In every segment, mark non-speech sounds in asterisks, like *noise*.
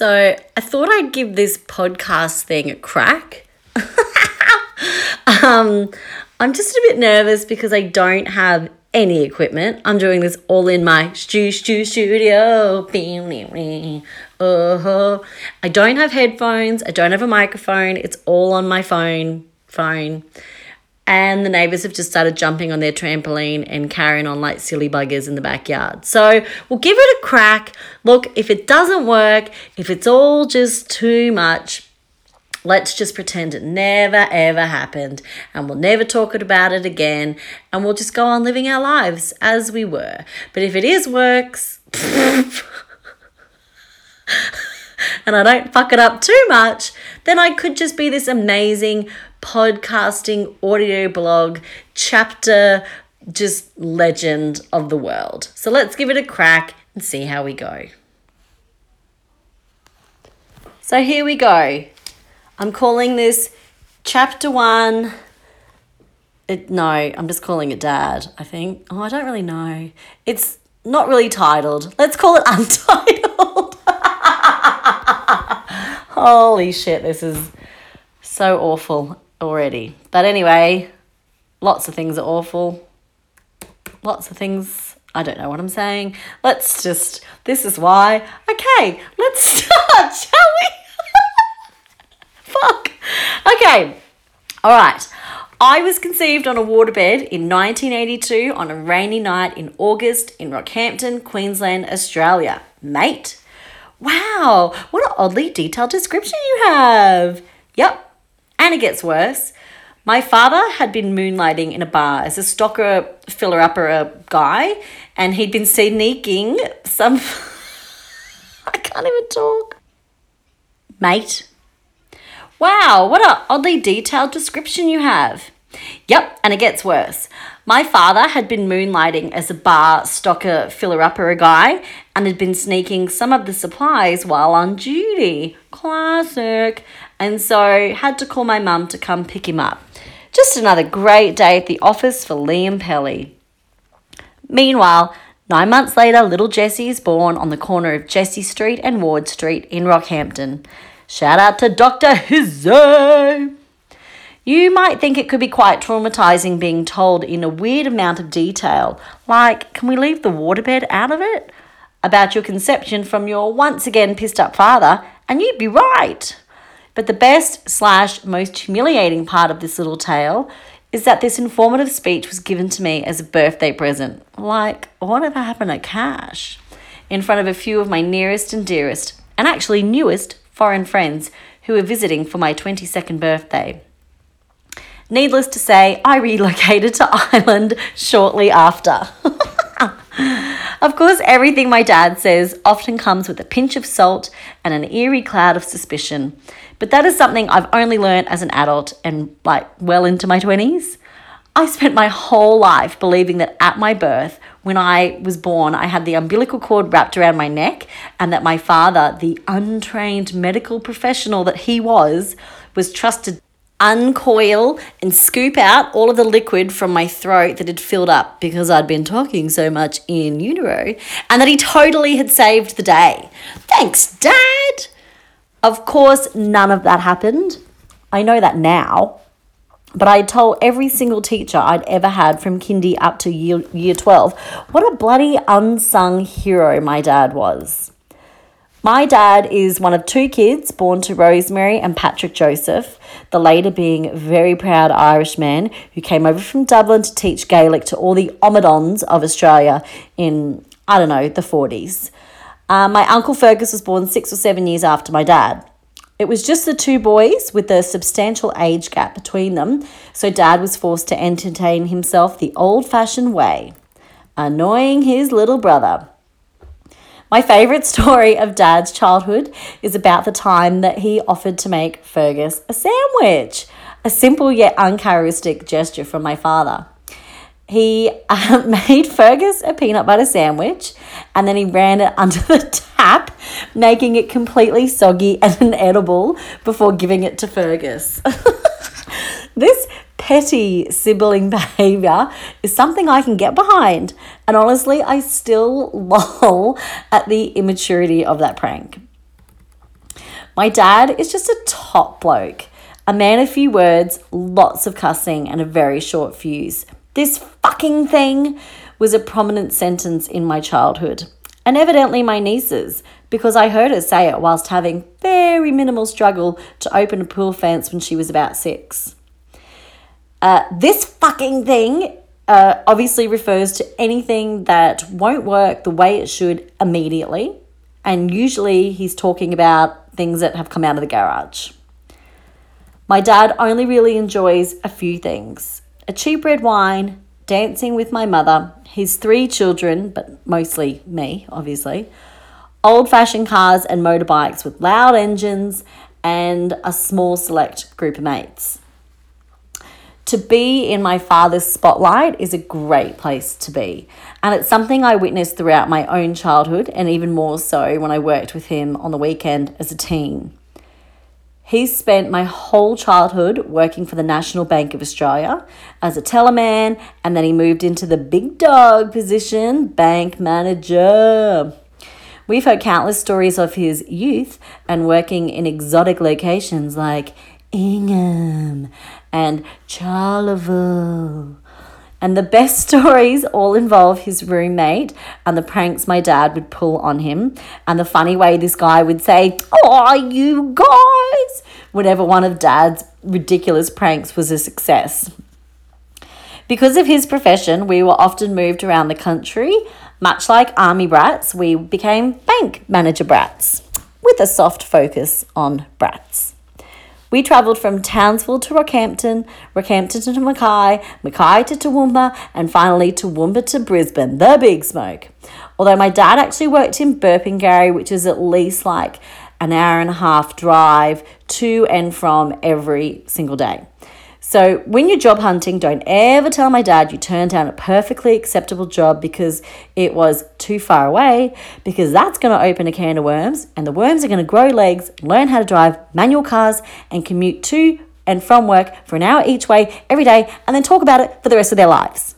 So I thought I'd give this podcast thing a crack. *laughs* um, I'm just a bit nervous because I don't have any equipment. I'm doing this all in my stu- stu- studio. Oh, I don't have headphones. I don't have a microphone. It's all on my phone. Phone. And the neighbors have just started jumping on their trampoline and carrying on like silly buggers in the backyard. So we'll give it a crack. Look, if it doesn't work, if it's all just too much, Let's just pretend it never ever happened and we'll never talk about it again and we'll just go on living our lives as we were. But if it is works *laughs* and I don't fuck it up too much, then I could just be this amazing podcasting audio blog chapter just legend of the world. So let's give it a crack and see how we go. So here we go. I'm calling this chapter one. It, no, I'm just calling it Dad, I think. Oh, I don't really know. It's not really titled. Let's call it *laughs* Untitled. *laughs* Holy shit, this is so awful already. But anyway, lots of things are awful. Lots of things. I don't know what I'm saying. Let's just. This is why. Okay, let's *laughs* start, shall we? *laughs* Fuck. Okay. All right. I was conceived on a waterbed in 1982 on a rainy night in August in Rockhampton, Queensland, Australia. Mate. Wow, what an oddly detailed description you have. Yep. And it gets worse. My father had been moonlighting in a bar as a stocker filler upper uh, guy, and he'd been sneaking some. *laughs* I can't even talk. Mate, Wow, what a oddly detailed description you have. Yep, and it gets worse. My father had been moonlighting as a bar stocker filler upper guy and had been sneaking some of the supplies while on duty. Classic. And so had to call my mum to come pick him up. Just another great day at the office for Liam Pelly. Meanwhile, nine months later, little Jessie is born on the corner of Jessie Street and Ward Street in Rockhampton. Shout out to Dr. Hizzo. You might think it could be quite traumatizing being told in a weird amount of detail, like, can we leave the waterbed out of it? About your conception from your once again pissed up father, and you'd be right. But the best slash most humiliating part of this little tale is that this informative speech was given to me as a birthday present. Like, whatever happened to cash? In front of a few of my nearest and dearest, and actually newest foreign friends who were visiting for my 22nd birthday. Needless to say, I relocated to *laughs* Ireland shortly after. *laughs* of course, everything my dad says often comes with a pinch of salt and an eerie cloud of suspicion. But that is something I've only learned as an adult and like well into my 20s. I spent my whole life believing that at my birth, when I was born, I had the umbilical cord wrapped around my neck, and that my father, the untrained medical professional that he was, was trusted to uncoil and scoop out all of the liquid from my throat that had filled up because I'd been talking so much in utero, and that he totally had saved the day. Thanks, Dad! Of course, none of that happened. I know that now. But I told every single teacher I'd ever had from kindy up to year, year 12 what a bloody unsung hero my dad was. My dad is one of two kids born to Rosemary and Patrick Joseph, the later being a very proud Irishman who came over from Dublin to teach Gaelic to all the Omadons of Australia in, I don't know, the 40s. Uh, my uncle Fergus was born six or seven years after my dad. It was just the two boys with a substantial age gap between them, so Dad was forced to entertain himself the old fashioned way, annoying his little brother. My favourite *laughs* story of Dad's childhood is about the time that he offered to make Fergus a sandwich, a simple yet uncharacteristic gesture from my father he uh, *laughs* made Fergus a peanut butter sandwich and then he ran it under the tap, making it completely soggy *laughs* and inedible before giving it to Fergus. *laughs* this petty sibling behavior is something I can get behind. And honestly, I still lol at the immaturity of that prank. My dad is just a top bloke. A man of few words, lots of cussing, and a very short fuse. This fucking thing was a prominent sentence in my childhood, and evidently my niece's, because I heard her say it whilst having very minimal struggle to open a pool fence when she was about six. Uh, this fucking thing uh, obviously refers to anything that won't work the way it should immediately, and usually he's talking about things that have come out of the garage. My dad only really enjoys a few things a cheap red wine, dancing with my mother, his three children, but mostly me, obviously, old fashioned cars and motorbikes with loud engines, and a small select group of mates. To be in my father's spotlight is a great place to be, and it's something I witnessed throughout my own childhood, and even more so when I worked with him on the weekend as a teen. He spent my whole childhood working for the National Bank of Australia as a tellerman, and then he moved into the big dog position, bank manager. We've heard countless stories of his youth and working in exotic locations like Ingham and Charleville. And the best *laughs* stories all involve his roommate and the pranks my dad would pull on him, and the funny way this guy would say, Oh, you guys, whenever one of dad's ridiculous pranks was a success. Because of his profession, we were often moved around the country. Much like army brats, we became bank manager brats with a soft focus on brats. We travelled from Townsville to Rockhampton, Rockhampton to Mackay, Mackay to Toowoomba, and finally Toowoomba to Brisbane, the big smoke. Although my dad actually worked in Burpengary, which is at least like an hour and a half drive to and from every single day. So when you're job hunting, don't ever tell my dad you turned down a perfectly acceptable job because it was too far away, because that's going to open a can of worms, and the worms are going to grow legs, learn how to drive manual cars, and commute to and from work for an hour each way every day, and then talk about it for the rest of their lives.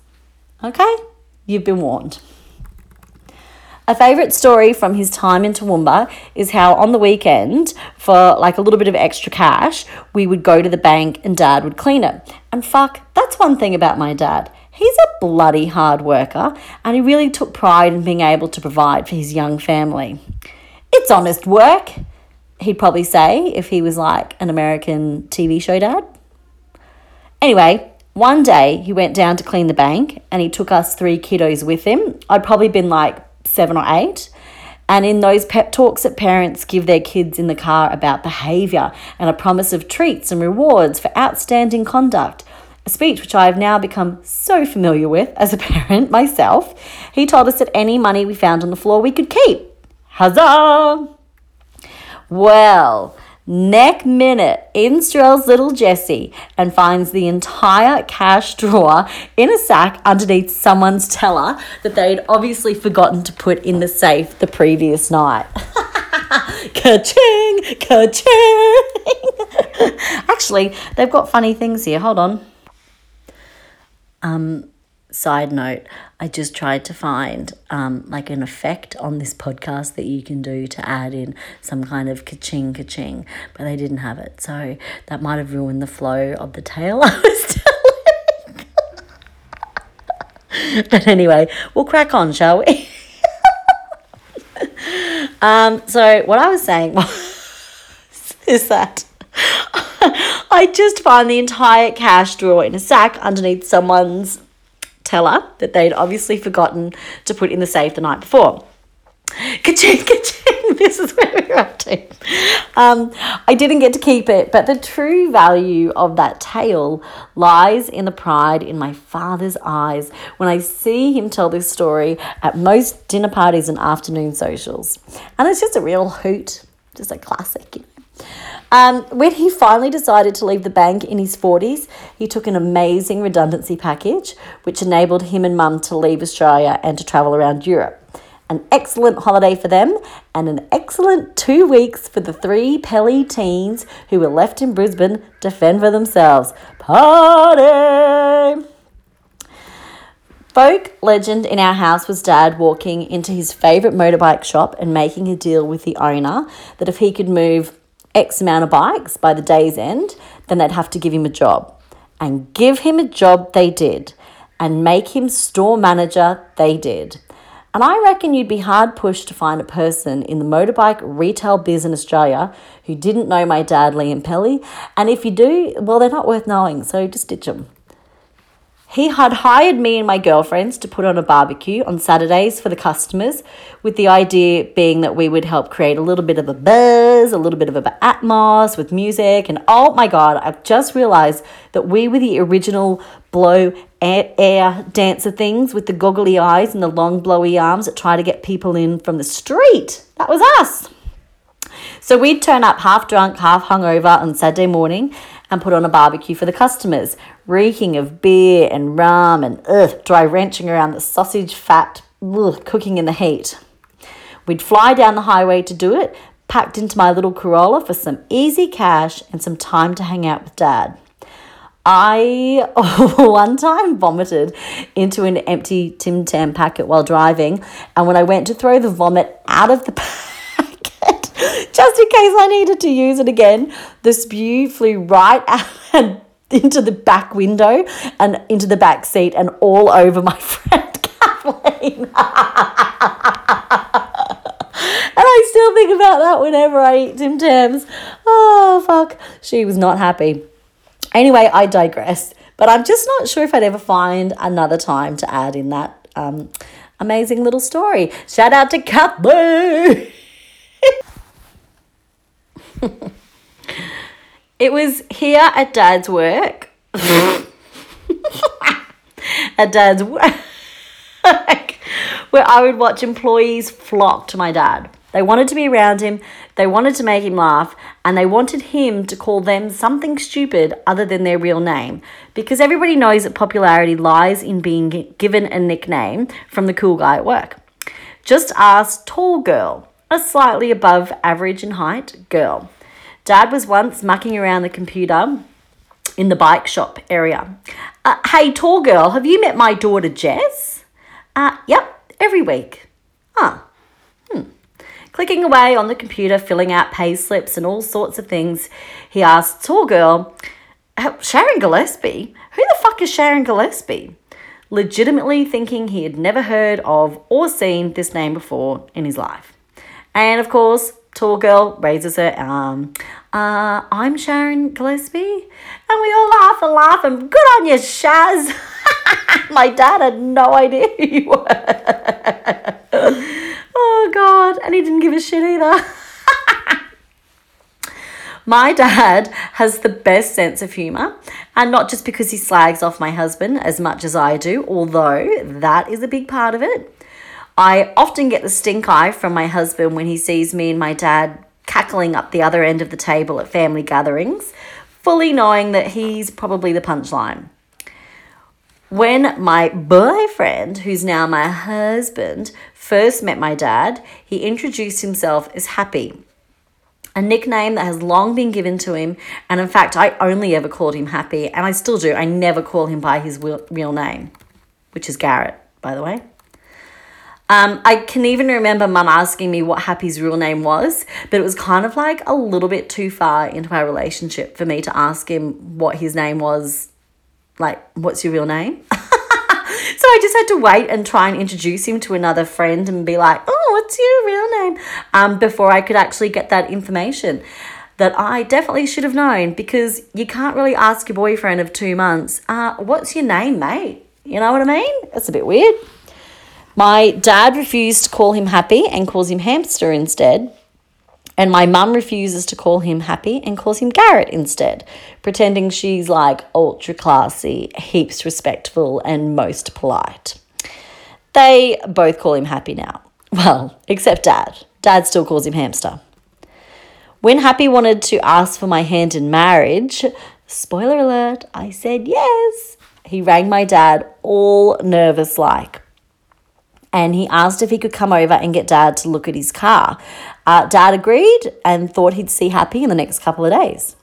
Okay? You've been warned. A favourite story from his time in Toowoomba is how on the weekend, for like a little bit of extra cash, we would go to the bank and dad would clean it. And fuck, that's one thing about my dad. He's a bloody hard worker and he really took pride in being able to provide for his young family. It's honest work, he'd probably say if he was like an American TV show dad. Anyway, one day he went down to clean the bank and he took us three kiddos with him. I'd probably been like seven or eight. And in those pep talks that parents give their kids in the car about behaviour and a promise of treats and rewards for outstanding conduct, a speech which I have now become so familiar with as a *laughs* parent myself, he told us that any money we found on the floor we could keep. Huzzah! Well, neck minute in strolls little Jessie and finds the entire cash drawer in a sack underneath someone's teller that they'd obviously forgotten to put in the safe the previous night. *laughs* ka-ching! Ka-ching! *laughs* Actually, they've got funny things here. Hold on. Um, side note, I just tried to find um, like an effect on this podcast that you can do to add in some kind of ka-ching ka-ching, but they didn't have it. So that might have ruined the flow of the tale I was *laughs* telling. but anyway, we'll crack on, shall we? *laughs* um, so what I was saying *laughs* was is that I just found the entire cash drawer in a sack underneath someone's that they'd obviously forgotten to put in the safe the night before. Ka-ching, *laughs* ka-ching, this is where we're up to. Um, I didn't get to keep it, but the true value of that tale lies in the pride in my father's eyes when I see him tell this story at most dinner parties and afternoon socials. And it's just a real hoot, just a classic, you know. Um, when he finally decided to leave the bank in his 40s, he took an amazing redundancy package, which enabled him and mum to leave Australia and to travel around Europe. An excellent holiday for them, and an excellent two weeks for the three Pelly teens who were left in Brisbane to fend for themselves. Party! Folk legend in our house was Dad walking into his favourite motorbike shop and making a deal with the owner that if he could move X amount of bikes by the day's end, then they'd have to give him a job. And give him a job they did. And make him store manager they did. And I reckon you'd be hard pushed to find a person in the motorbike retail biz in Australia who didn't know my dad, Liam Pelly. And if you do, well, they're not worth knowing, so just ditch them. He had hired me and my girlfriends to put on a barbecue on Saturdays for the customers, with the idea being that we would help create a little bit of a buzz, a little bit of an atmos with music. And oh my God, I've just realized that we were the original blow air, air dancer things with the goggly eyes and the long blowy arms that try to get people in from the street. That was us. So we'd turn up half drunk, half hungover on Saturday morning and put on a barbecue for the customers, reeking of beer and rum and ugh, dry wrenching around the sausage fat, ugh, cooking in the heat. We'd fly down the highway to do it, packed into my little Corolla for some easy cash and some time to hang out with dad. I *laughs* one time vomited into an empty Tim Tam packet while driving, and when I went to throw the vomit out of the *laughs* *laughs* just in case I needed to use it again. The spew flew right *laughs* out and into the back window and into the back seat and all over my *laughs* friend Kathleen. and I still think about that whenever I eat Tim Tams. Oh, fuck. She was not happy. Anyway, I digress. But I'm just not sure if I'd ever find another time to add in that um, amazing little story. Shout out to Kathleen. It was here at Dad's work. at Dad's work. where I would watch employees flock to my dad. They wanted to be around him, they wanted to make him laugh, and they wanted him to call them something stupid other than their real name. Because everybody knows that popularity lies in being given a nickname from the cool guy at work. Just ask Tall Girl a slightly above average in height girl. Dad was once mucking around the computer in the bike shop area. Uh, hey, tall girl, have you met my daughter Jess? Uh, yep, every week. Huh. Hmm. Clicking away on the computer, filling out pay slips and all sorts of things, he asked, Tall girl, uh, Sharon Gillespie? Who the fuck is Sharon Gillespie? Legitimately thinking he had never heard of or seen this name before in his life. And of course, tall girl raises her arm. Uh, I'm Sharon Gillespie. And we all laugh and laugh and good on you, Shaz. *laughs* My dad had no idea who you were. *laughs* oh, God. And he didn't give a shit either. *laughs* My dad has the best sense of humour, and not just because he slags off my husband as much as I do, although that is a big part of it. I often get the stink eye from my husband when he sees me and my dad cackling up the other end of the table at family gatherings, fully knowing that he's probably the punchline. When my boyfriend, who's now my husband, first met my dad, he introduced himself as Happy, a nickname that has long been given to him. And in fact, I only ever called him Happy, and I still do. I never call him by his real name, which is Garrett, by the way. Um, I can even remember mum asking me what Happy's real name was, but it was kind of like a little bit too far into our relationship for me to ask him what his name was. Like, what's your real name? *laughs* so I just had to wait and try and introduce him to another friend and be like, oh, what's your real name? Um, before I could actually get that information that I definitely should have known because you can't really ask your boyfriend of two months, uh, what's your name, mate? You know what I mean? That's a bit weird. My dad refused to call him happy and calls him hamster instead. And my mum refuses to call him happy and calls him Garrett instead, pretending she's like ultra classy, heaps respectful, and most polite. They both call him happy now. *laughs* Well, except dad. Dad still calls him hamster. When Happy wanted to ask for my hand in marriage, spoiler alert, I said yes. He rang my dad all nervous like and he asked if he could come over and get dad to look at his car. Uh, dad agreed and thought he'd see Happy in the next couple of days.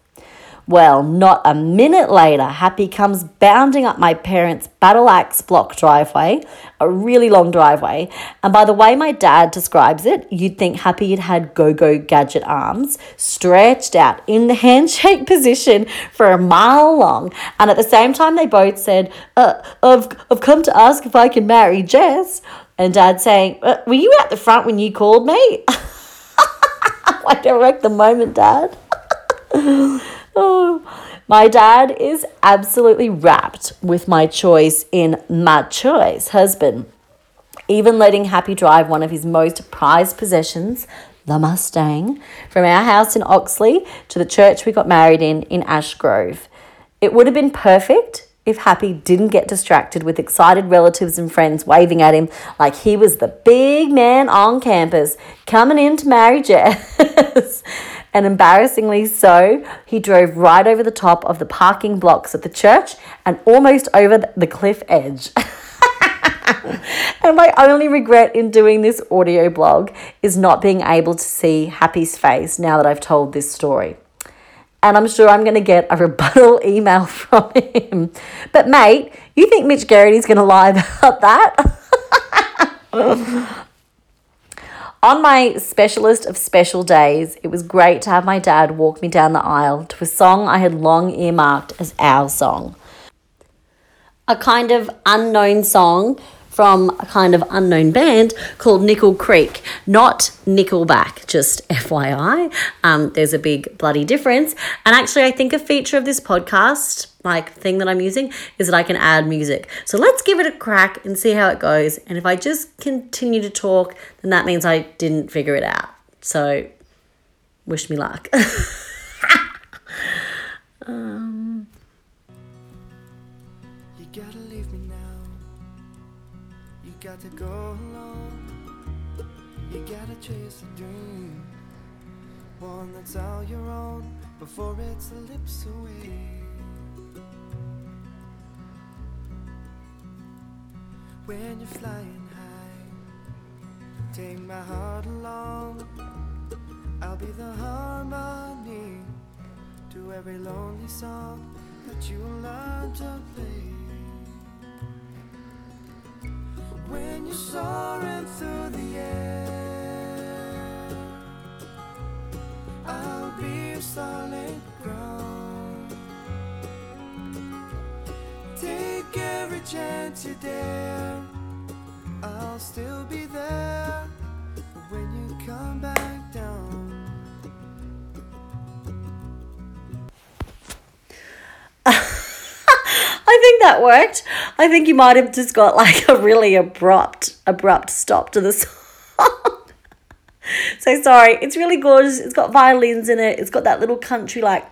Well, not a minute later, Happy comes bounding up my parents' battle axe block driveway, a really long driveway. And by the way my dad describes it, you'd think Happy had had go go gadget arms stretched out in the *laughs* handshake position for a mile long. And at the same time, they both said, uh, I've, I've come to ask if I can marry Jess. And dad saying, uh, Were you at the front when you called me? *laughs* I direct the moment, dad. *laughs* oh, my dad is absolutely wrapped with my choice in my choice husband, even letting Happy drive one of his most prized possessions, the Mustang, from our house in Oxley to the church we got married in in Ashgrove. It would have been perfect if Happy didn't get distracted with excited relatives and friends waving at him like he was the big man on campus coming in to marry Jess. *laughs* and embarrassingly so, he drove right over the top of the parking blocks at the church and almost over the cliff edge. *laughs* and my only regret in doing this audio blog is not being able to see Happy's face now that I've told this story. And I'm sure I'm going to get a rebuttal *laughs* email from him. But, mate, you think Mitch Garrity's going to lie about that? *laughs* On my specialist of special days, it was great to have my dad walk me down the aisle to a song I had long earmarked as our song. A kind of unknown song from a kind of unknown band called Nickel Creek, not Nickelback, just FYI. Um, there's a big bloody difference. And actually, I think a feature of this podcast, like thing that I'm using, is that I can add music. So let's give it a crack and see how it goes. And if I just continue to talk, then that means I didn't figure it out. So wish me luck. *laughs* um, got to go alone. You gotta chase a dream, one that's all your own before it slips away. When you're flying high, take my heart along. I'll be the harmony to every lonely song that you learn to play. When you're soaring through the air. I'll be your solid ground. Take every chance you dare. I'll still be there when you come back worked. I think you might have just got like a really abrupt, abrupt stop to the *laughs* song. so sorry. It's really gorgeous. It's got violins in it. It's got that little country like.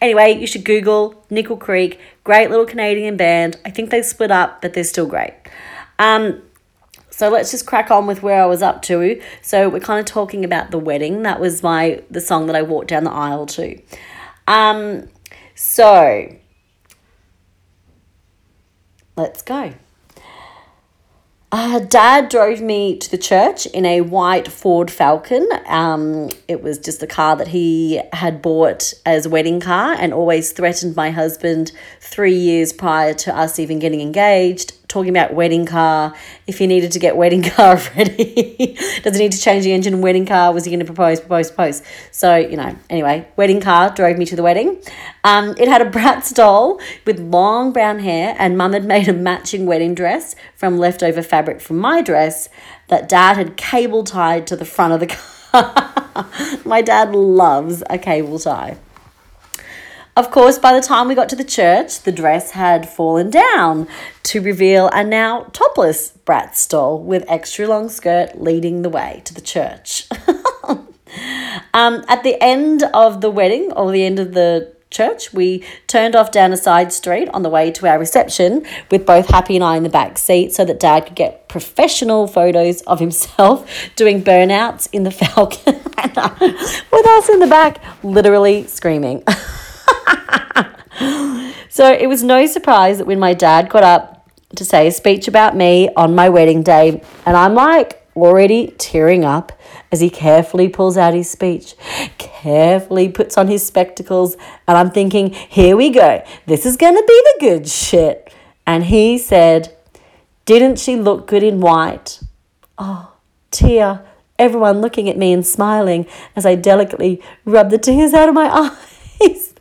Anyway, you should Google Nickel Creek. Great little Canadian band. I think they split up, but they're still great. Um, so let's just crack on with where I was up to. So we're kind of talking about the wedding. That was my the song that I walked down the aisle to. Um, so let's go. Uh, Dad drove me to the church in a white Ford Falcon. Um, it was just a car that he had bought as a wedding car and always threatened my husband three years prior to us even getting engaged talking about wedding car. If he needed to get wedding *laughs* car ready, does he need to change the engine wedding car? Was he going to propose, propose, propose? So, you know, anyway, wedding car drove me to the wedding. Um, it had a Bratz doll with long brown hair, and mum had made a matching wedding dress from leftover fabric from my dress that dad had cable tied to the front of the car. *laughs* my dad loves a cable tie. Of course, by the time we got to the church, the dress had fallen down to reveal a now topless brat doll with extra long skirt leading the way to the church. *laughs* um, at the end of the wedding, or the end of the church, we turned off down a side street on the way to our reception with both Happy and I in the back seat so that Dad could get professional photos of himself *laughs* doing burnouts in the Falcon *laughs* with us in the back, literally screaming. *laughs* so it was no surprise that when my dad got up to say a speech about me on my wedding day, and I'm like already tearing up as he carefully pulls out his speech, carefully puts on his spectacles, and I'm thinking, here we go. This is going to be the good shit. And he said, Didn't she look good in white? Oh, tear. Everyone looking at me and smiling as I delicately rub the tears out of my *laughs* eyes.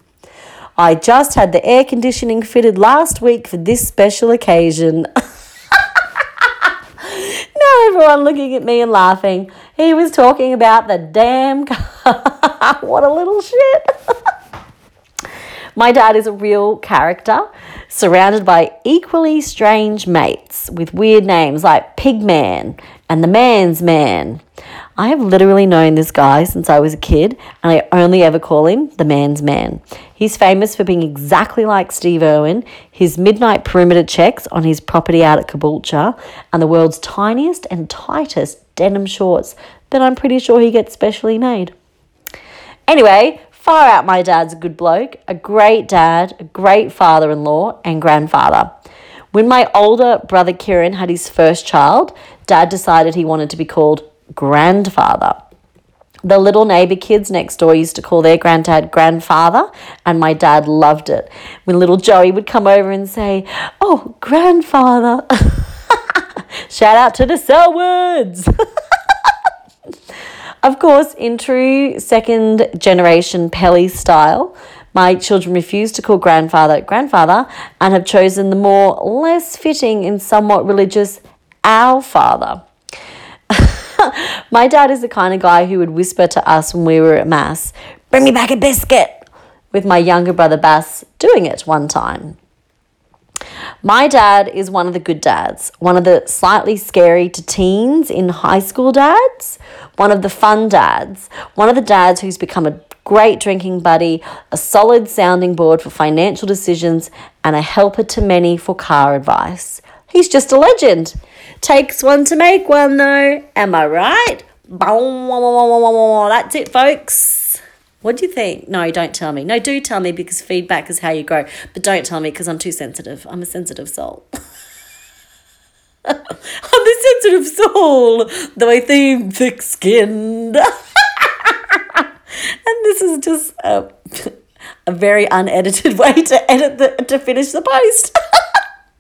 I just had the air conditioning fitted last week for this special occasion. *laughs* now everyone looking at me and laughing. He was talking about the damn car. *laughs* what a little shit. *laughs* My dad is a real character, surrounded by equally strange mates with weird names like Pigman and the Man's Man. I have literally known this guy since I was a kid, and I only ever call him the Man's Man. He's famous for being exactly like Steve Irwin, his midnight perimeter checks on his property out at Caboolture, and the world's tiniest and tightest denim shorts that I'm pretty sure he gets specially made. Anyway, far out my dad's a good bloke, a great dad, a great father in law, and grandfather. When my older brother Kieran had his first child, dad decided he wanted to be called grandfather. The little neighbor kids next door used to call their granddad grandfather, and my dad loved it. When little Joey would come over and say, Oh, grandfather. *laughs* Shout out to the Selwoods. *laughs* of course, in true second generation Pelly style, my children refuse to call grandfather grandfather and have chosen the more less fitting and somewhat religious our father. *laughs* my dad is the kind of guy who would whisper to us when we were at Mass, Bring me back a biscuit, with my younger brother Bass doing it one time. My dad is one of the good dads, one of the slightly scary to teens in high school dads, one of the fun dads, one of the dads who's become a great drinking buddy, a solid sounding board for financial decisions, and a helper to many for car advice. He's just a legend. Takes one to make one, though. Am I right? That's it, folks. What do you think? No, don't tell me. No, do tell me because feedback is how you grow. But don't tell me because I'm too sensitive. I'm a sensitive soul. *laughs* I'm a sensitive soul, though I seem thick skinned. *laughs* and this is just a, *laughs* a very unedited way to edit the to finish the post.